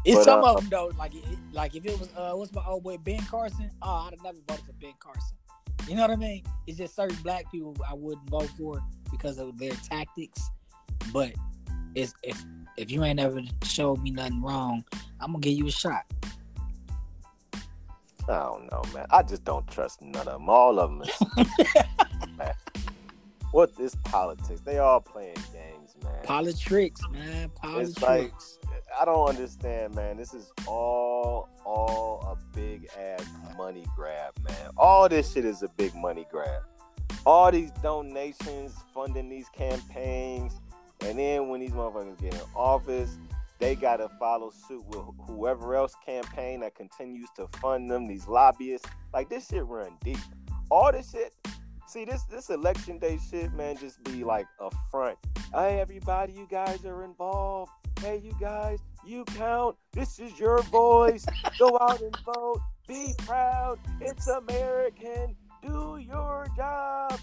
It's But, some uh, of them though. Like, it, like if it was uh, what's my old boy Ben Carson? Oh, I'd have never voted for Ben Carson. You know what I mean? It's just certain black people I wouldn't vote for because of their tactics. But it's if if you ain't ever showed me nothing wrong, I'm gonna give you a shot. I don't know, man. I just don't trust none of them. All of them. Is, man. What is politics? They all playing games, man. Politics, man. It's like Politics. I don't understand, man. This is all all a big ass money grab, man. All this shit is a big money grab. All these donations funding these campaigns, and then when these motherfuckers get in office, they gotta follow suit with whoever else campaign that continues to fund them. These lobbyists, like this shit run deep. All this shit. See this this election day shit, man, just be like a front. Hey, everybody, you guys are involved. Hey, you guys, you count. This is your voice. Go out and vote. Be proud. It's American. Do your job.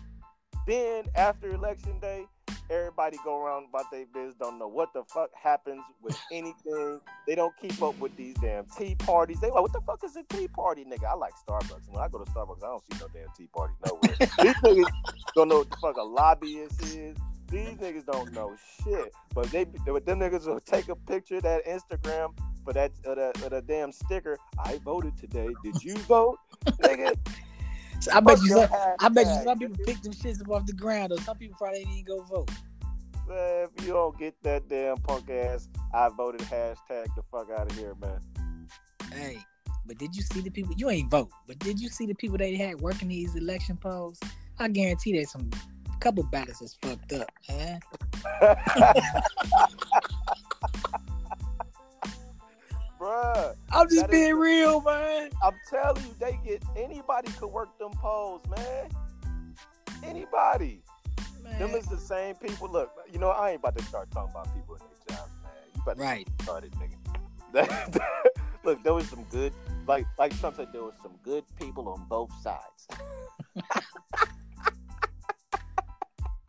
Then after election day, everybody go around about their biz. Don't know what the fuck happens with anything. They don't keep up with these damn tea parties. They like, what the fuck is a tea party, nigga? I like Starbucks. When I go to Starbucks, I don't see no damn tea party nowhere. these niggas don't know what the fuck a lobbyist is. These niggas don't know shit. But they, but them niggas will take a picture of that Instagram for that, uh, that, uh, that damn sticker. I voted today. Did you vote, nigga? So I bet Fuck you your some, I bet you hashtag, some people nigga. pick them shits up off the ground or some people probably didn't even go vote. Man, if you don't get that damn punk ass, I voted hashtag the fuck out of here, man. Hey, but did you see the people? You ain't vote, but did you see the people they had working these election polls? I guarantee there's some couple ballots is fucked up, man. Bruh, I'm just being the- real, man. I'm telling you, they get anybody could work them poles, man. Anybody. Them is the same people. Look, you know, I ain't about to start talking about people in their jobs, man. You better Right. get started, nigga. Look, there was some good, like like Trump said, there was some good people on both sides.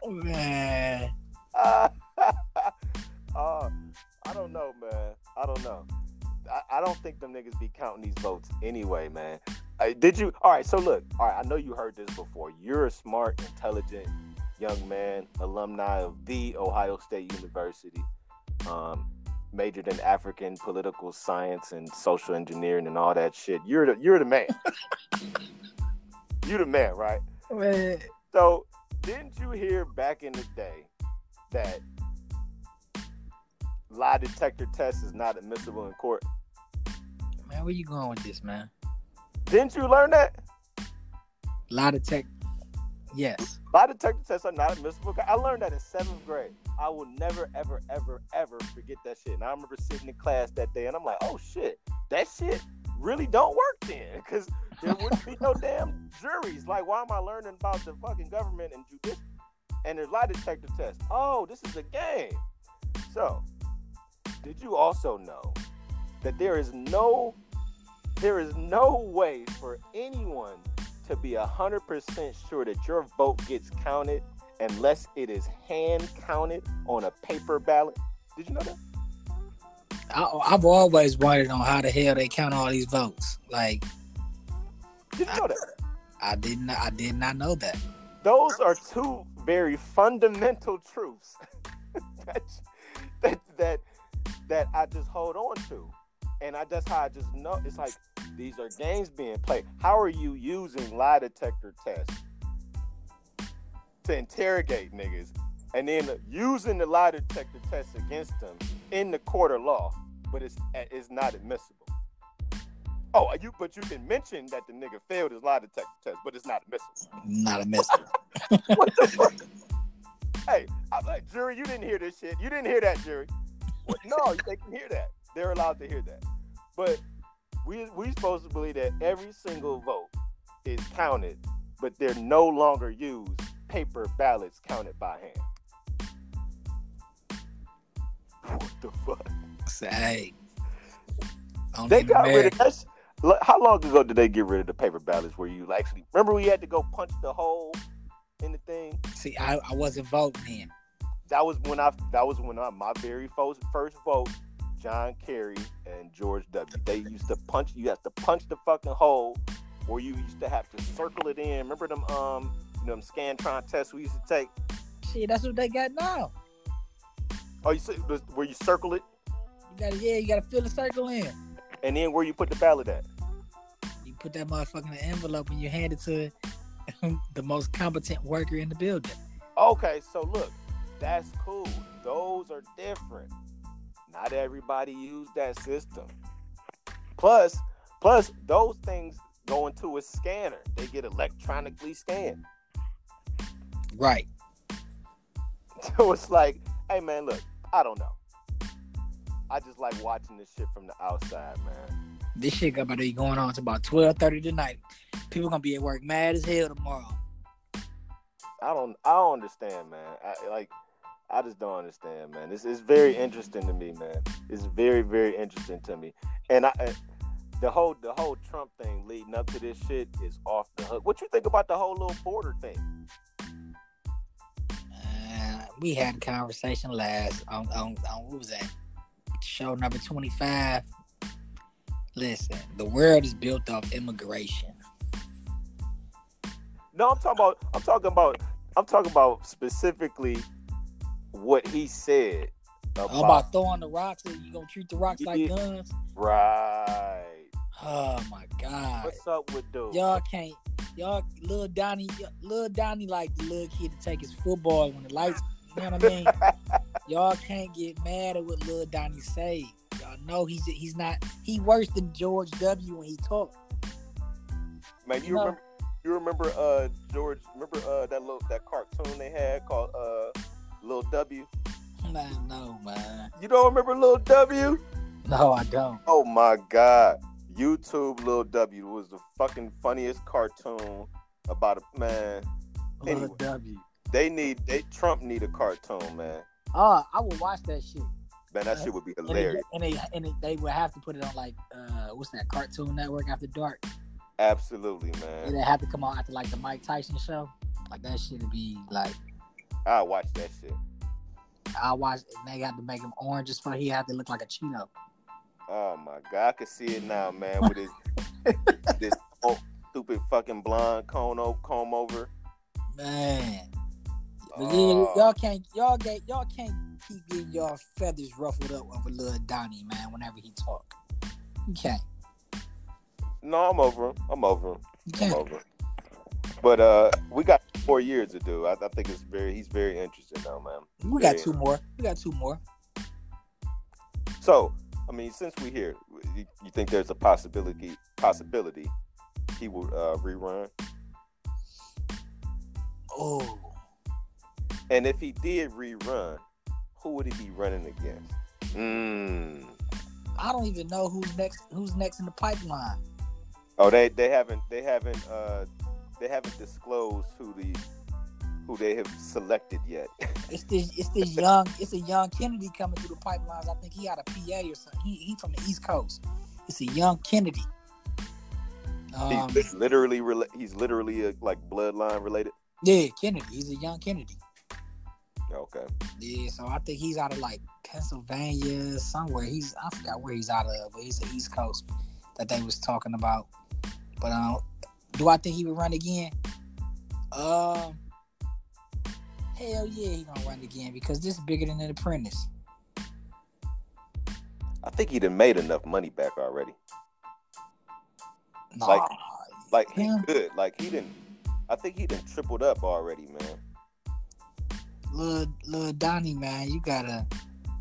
Man. uh, I don't know, man. I don't know. I, I don't think them niggas be counting these votes anyway, man. Uh, did you? All right. So look. All right. I know you heard this before. You're a smart, intelligent young man, alumni of the Ohio State University, um, majored in African political science and social engineering and all that shit. You're the you're the man. you're the man, right? Man. So, didn't you hear back in the day that lie detector test is not admissible in court? Man, where you going with this, man? Didn't you learn that? Lie detect. Yes. Lie detector tests are not admissible. I learned that in seventh grade. I will never, ever, ever, ever forget that shit. And I remember sitting in class that day, and I'm like, "Oh shit, that shit really don't work then, because there wouldn't be no damn juries. Like, why am I learning about the fucking government and judicial? And there's lie detector tests. Oh, this is a game. So, did you also know that there is no, there is no way for anyone to be hundred percent sure that your vote gets counted unless it is hand counted on a paper ballot. Did you know that? I, I've always wondered on how the hell they count all these votes. Like, Did you know that? I didn't. I did not know that. Those are two very fundamental truths that, that that that I just hold on to, and I that's how I just know it's like these are games being played. How are you using lie detector tests to interrogate niggas, and then using the lie detector test against them in the court of law, but it's it's not admissible. Oh, you but you can mention that the nigga failed his lie detector test, but it's not admissible. Not a miss. what the fuck? Hey, I'm like, jury, you didn't hear this shit. You didn't hear that, jury. No, they can hear that. They're allowed to hear that. But we we supposed to believe that every single vote is counted, but they're no longer used paper ballots counted by hand. What the fuck? Say, They got rid of that. How long ago did they get rid of the paper ballots where you actually remember we had to go punch the hole in the thing? See, I, I wasn't voting then. That was when I that was when I my very first first vote, John Kerry and George W. They used to punch you have to punch the fucking hole or you used to have to circle it in. Remember them um you know them Scantron tests we used to take? Shit, that's what they got now. Oh you see where you circle it You gotta, yeah, you gotta fill the circle in. and then where you put the ballot at. You put that motherfucker in the envelope and you hand it to the most competent worker in the building. Okay, so look, that's cool. Those are different. Not everybody use that system. Plus, plus those things go into a scanner. They get electronically scanned. Right. So it's like, hey man, look, I don't know. I just like watching this shit from the outside, man. This shit got about to be going on to about twelve thirty tonight. People gonna be at work mad as hell tomorrow. I don't, I don't understand, man. I like, I just don't understand, man. This is very interesting to me, man. It's very, very interesting to me. And I, the whole, the whole Trump thing leading up to this shit is off the hook. What you think about the whole little border thing? Uh, we had a conversation last on, on, on what was that? Show number 25. Listen, the world is built off immigration. No, I'm talking about, I'm talking about, I'm talking about specifically what he said about, How about throwing the rocks and you gonna treat the rocks like guns? right. Oh my god. What's up with dude? Y'all can't y'all little Donnie little Donnie like the little kid to take his football when the lights you know what I mean? y'all can't get mad at what little Donnie say. Y'all No, he's he's not. He worse than George W. when he talk. Man, you You know- remember? You remember uh George? Remember uh that little that cartoon they had called uh Little W? Man, no, man. You don't remember Little W? No, I don't. Oh my god. YouTube Little W was the fucking funniest cartoon about a man. Little Anyway. W. They need they Trump need a cartoon, man. Oh, I would watch that shit. Man, that shit would be And, they, hilarious. and they and they, they would have to put it on like uh what's that Cartoon Network after dark. Absolutely, And man. they have to come out after like the Mike Tyson show. Like that shit would be like I watch that shit. I watch. And they got to make him orange just for he had to look like a chino. Oh my god, I can see it now, man. With his this stupid fucking blonde cone comb over. Man. But Oh. y'all can't y'all get y'all can't keep getting y'all feathers ruffled up over little Donnie, man, whenever he talk. You can't. No, I'm over him. I'm over him. I'm over him. But uh, we got four years to do. I, I think it's very. He's very interesting though, man. We got Very two more. We got two more. So, I mean, since we're here, you, you think there's a possibility possibility he will uh, rerun? Oh. And if he did rerun, who would he be running against? Mm. I don't even know who's next who's next in the pipeline. Oh, they they haven't they haven't uh they haven't disclosed who the who they have selected yet. It's this it's this young it's a young Kennedy coming through the pipelines. I think he out of PA or something. He he from the East Coast. It's a young Kennedy. Um, he's literally rela- he's literally uh like bloodline related. yeah, Kennedy. He's a young Kennedy. Okay. Yeah, so I think he's out of like Pennsylvania somewhere. He's I forgot where he's out of, but he's the East Coast that they was talking about. But um, do I think he would run again? Um, hell yeah, he gonna run again because this is bigger than an apprentice. I think he done made enough money back already. Nah, Like- Like he Yeah. could. Like he didn't. I think he done tripled up already, man. little little Donnie man, you gotta.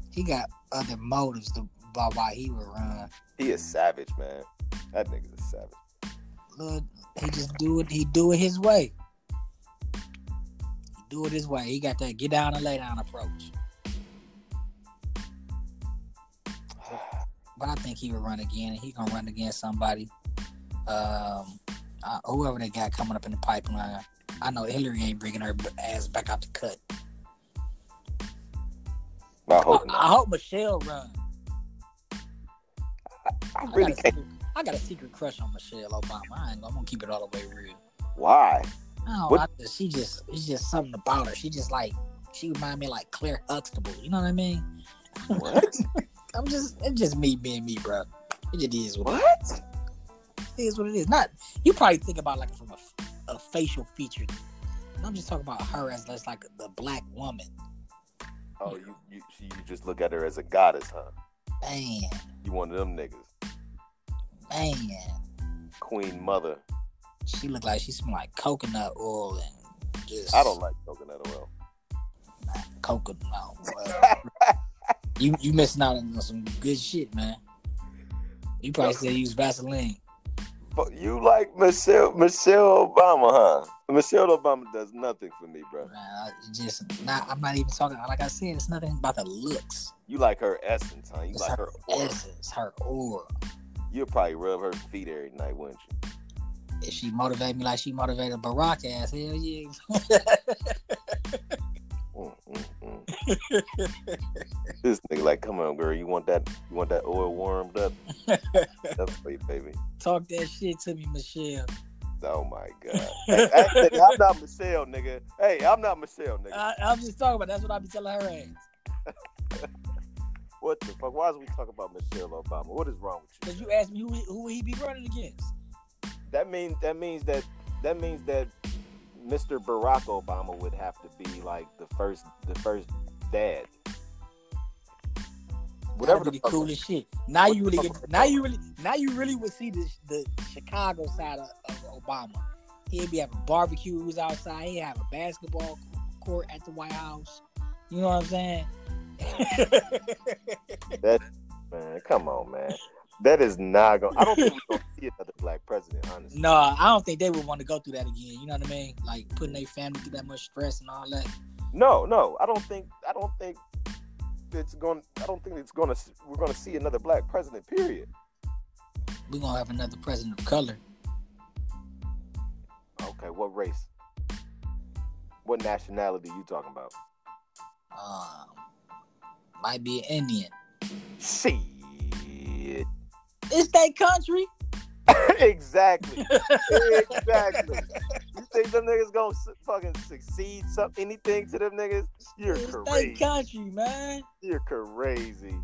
He got other motives to, about why he would run. He is savage, man. That nigga's a savage. Look, he just do it. He do it his way. He do it his way. He got that get down and lay down approach. But I think he would run again, and he gonna run against somebody. Um, uh, whoever they got coming up in the pipeline. I know Hillary ain't bringing her ass back out the cut. I I, hope I not. hope Michelle run. I I really a can't. I got a secret crush on Michelle Obama. I ain't, I'm gonna keep it all the way real. Why? No, What- I she just it's just something about her. She just like she remind me like Claire Huxtable. You know what I mean? What? I'm just it's just me being me, bro. It just is what, what? it is. What it is. Not you probably think about like from a, a facial feature. I'm just talking about her as as like the black woman. Oh, you you you just look at her as a goddess, huh? Man, You one of them niggas, man, Queen Mother. she looked like she smelled like coconut oil and just I don't like coconut oil. coconut. oil. you you missing out on some good shit, man. You probably still use Vaseline. But you like Michelle Michelle Obama, huh? Michelle Obama does nothing for me, bro. Man, I just not. I'm not even talking. Like I said, it's nothing about the looks. You like her essence, huh? You It's like her her aura. essence, her aura. You'll probably rub her feet every night, wouldn't you? If she motivate me like she motivated Barack ass, hell yeah. Mm, mm, mm. this nigga like, come on, girl. You want that? You want that oil warmed up? That's for you, baby. Talk that shit to me, Michelle. Oh my god. hey, hey, I'm not Michelle, nigga. Hey, I'm not Michelle, nigga. I, I'm just talking about. That's what I be telling her ass. What the fuck? Why is we talking about Michelle Obama? What is wrong with you? Cause you? asked me who who would he be running against. That means that means that that means that Mr. Barack Obama would have to be like the first the first dad. Whatever That'd the be fuck. cool as shit. Now what you really get, now you really now you really would see the the Chicago side of, of Obama. He'd be having barbecues outside. He'd have a basketball court at the White House. You know what I'm saying? Man, come on, man. That is not going. I don't think we're gonna see another black president. Honestly, No, I don't think they would want to go through that again. You know what I mean? Like putting their family through that much stress and all that. no, no. I don't think. I don't think it's going. I don't think it's going to. We're going to see another black president. Period. We're gonna have another president of color. Okay, what race? What nationality you talking about? Um, might be an Indian. See. It's that country. exactly. exactly. You think them niggas gonna fucking succeed some anything to them niggas? You're It's crazy. country, man. You're crazy.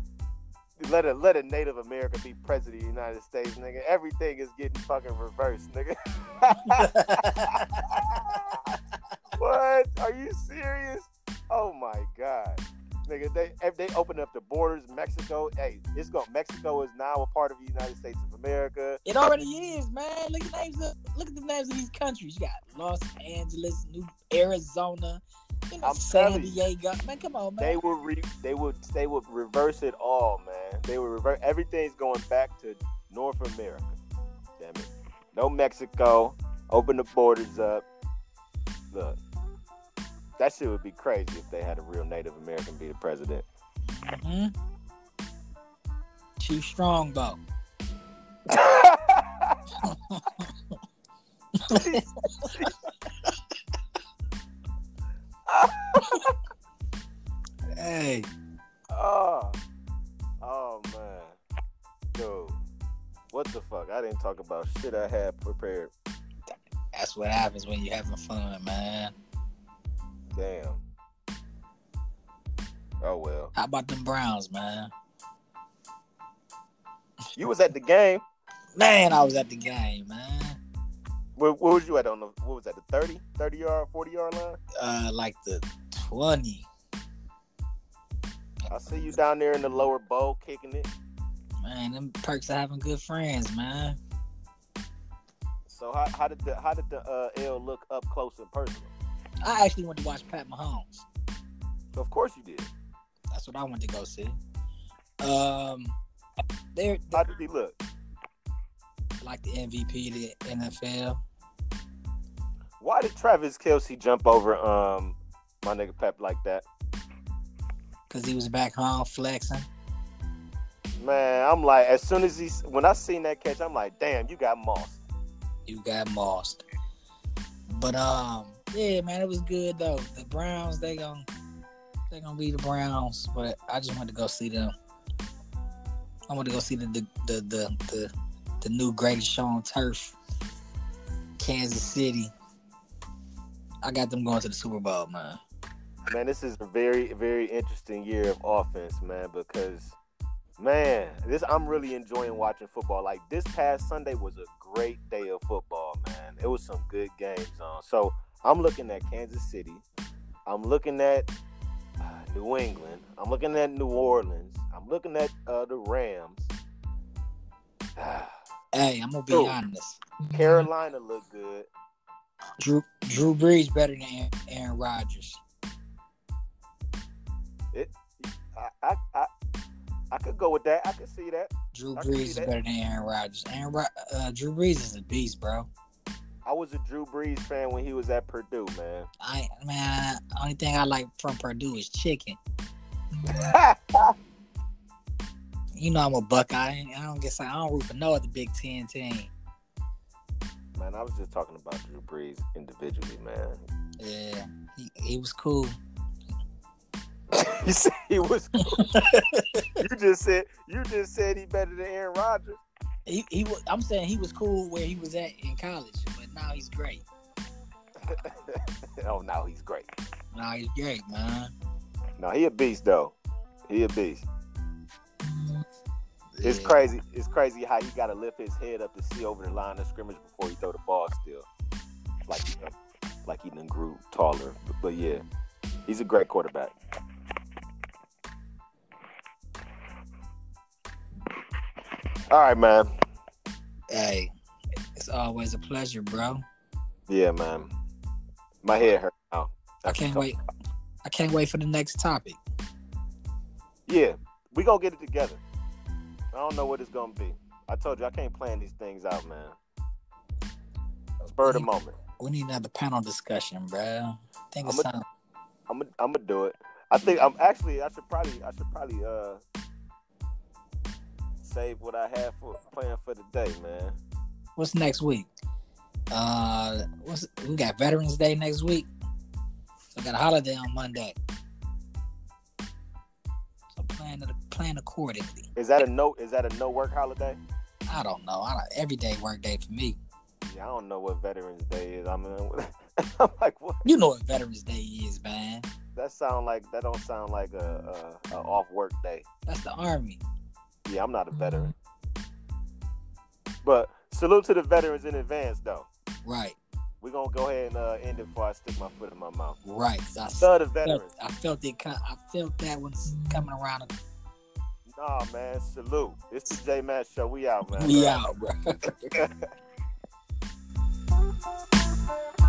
Let a let a Native American be president of the United States, nigga. Everything is getting fucking reversed, nigga. what? Are you serious? Oh my god. Nigga, they if they open up the borders, Mexico, hey, it's going Mexico is now a part of the United States of America. It already is, man. Look at the names of look at the names of these countries. You got Los Angeles, New Arizona, you know, I'm San. Diego. Man, come on, man. They will re, they would they would reverse it all, man. They would reverse everything's going back to North America. Damn it. No Mexico. Open the borders up. Look. That shit would be crazy if they had a real Native American be the president. hmm strong, Strongbow. Hey, oh. oh man. Dude. What the fuck? I didn't talk about shit I had prepared. that's what happens when you're having fun, man. Damn. Oh well. How about them Browns, man? You was at the game. Man, I was at the game, man. Where, where was you at on the what was that, the 30, 30 yard, 40 yard line? Uh, like the twenty. I see you down there in the lower bowl kicking it. Man, them perks of having good friends, man. So how, how did the how did the uh, L look up close and personal? I actually went to watch Pat Mahomes. Of course you did. That's what I went to go see. Um, they're, How did he look? like the MVP of the NFL. Why did Travis Kelce jump over um my nigga Pep like that? Cause he was back home flexing. Man, I'm like, as soon as he when I seen that catch, I'm like, damn, you got mossed. You got mossed. But um, yeah, man, it was good though. The Browns, they gon' they gonna be the Browns. But I just went to go see them. I went to go see the the the the, the, the new greatest show on turf, Kansas City. I got them going to the Super Bowl, man. Man, this is a very, very interesting year of offense, man, because man, this I'm really enjoying watching football. Like this past Sunday was a great day of football, man. It was some good games on. So I'm looking at Kansas City. I'm looking at uh, New England. I'm looking at New Orleans. I'm looking at uh, the Rams. Hey, I'm gonna be honest. Carolina look good. Drew Drew Brees better than Aaron, Rodgers. I, I, I, I could go with that. I could see that. Drew I can see Brees is better than Aaron Rodgers. Aaron uh, Drew Brees is a beast, bro. I was a Drew Brees fan when he was at Purdue, man. I man, only thing I like from Purdue is chicken. You know I'm a Buckeye. I don't guess I don't root for no other Big Ten team. Man, I was just talking about Drew Brees individually, man. Yeah, he, he was cool. you said he was. Cool. you just said you just said he better than Aaron Rodgers. He, he was, I'm saying he was cool where he was at in college, but now he's great. oh, now he's great. Now he's great, man. No, he a beast though. He a beast. It's crazy. It's crazy how he got to lift his head up to see over the line of scrimmage before he throw the ball. Still, like he done, like he done grew taller. But, but yeah, he's a great quarterback. All right, man. Hey, it's always a pleasure, bro. Yeah, man. My head hurt now. I can't wait. I can't wait for the next topic. Yeah, we gonna get it together. I don't know what it's gonna be. I told you I can't plan these things out, man. Spur the moment. We need another panel discussion, bro. I think it's I'ma- time. I'm gonna I'm gonna do it. I think I'm actually I should probably I should probably uh save what I have for planned for the day, man. What's next week? Uh, what's we got Veterans Day next week. So we got a holiday on Monday. So plan plan accordingly. Is that a no is that a no work holiday? I don't know. I don't, everyday work day for me. Yeah, I don't know what Veterans Day is. I mean, I'm like, what? You know what Veterans Day is, man. That sound like that don't sound like a, a, a off work day. That's the army. Yeah, I'm not a veteran, but salute to the veterans in advance, though. Right, We're gonna go ahead and uh, end it before I stick my foot in my mouth. Right. I, the felt, veterans. I felt it. I felt that one's coming around. Nah, man, salute. It's the J Matt show. We out, man. We out, bro. out.